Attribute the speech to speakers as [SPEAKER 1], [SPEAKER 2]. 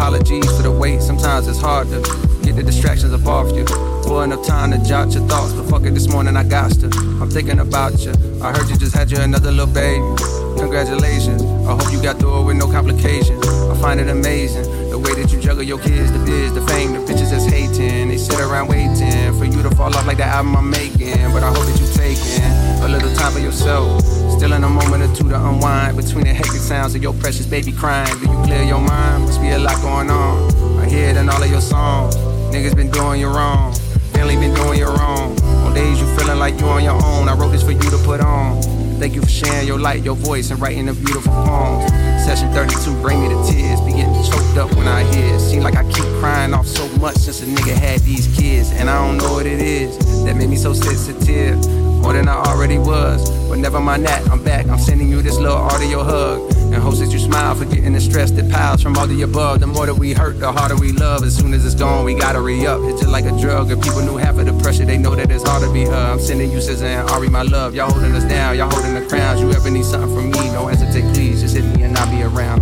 [SPEAKER 1] Apologies for the wait, sometimes it's hard to get the distractions up off you. For enough time to jot your thoughts, but fuck it, this morning I got to. I'm thinking about you. I heard you just had you another little baby. Congratulations, I hope you got through it with no complications. I find it amazing the way that you juggle your kids, the biz, the fame, the bitches that's hating. They sit around waiting for you to fall off like the album I'm making. But I hope that you taking a little time for yourself. To unwind between the hectic sounds of your precious baby crying. Do you clear your mind? Must be a lot going on. I hear it in all of your songs. Niggas been doing you wrong. Family been doing you wrong. On days you feeling like you on your own. I wrote this for you to put on. Thank you for sharing your light, your voice, and writing the beautiful poems. Session 32, bring me to tears. Be getting choked up when I hear. Seem like I keep crying off so much since a nigga had these kids. And I don't know what it is that made me so sensitive. More than I already was. Never mind that, I'm back. I'm sending you this little audio hug. And hopes that you smile, forgetting the stress that piles from all the above. The more that we hurt, the harder we love. As soon as it's gone, we gotta re up. It's just like a drug. If people knew half of the pressure, they know that it's hard to be her. I'm sending you SZA and Ari, my love. Y'all holding us down, y'all holding the crowns. You ever need something from me, don't hesitate, please. Just hit me and I'll be around.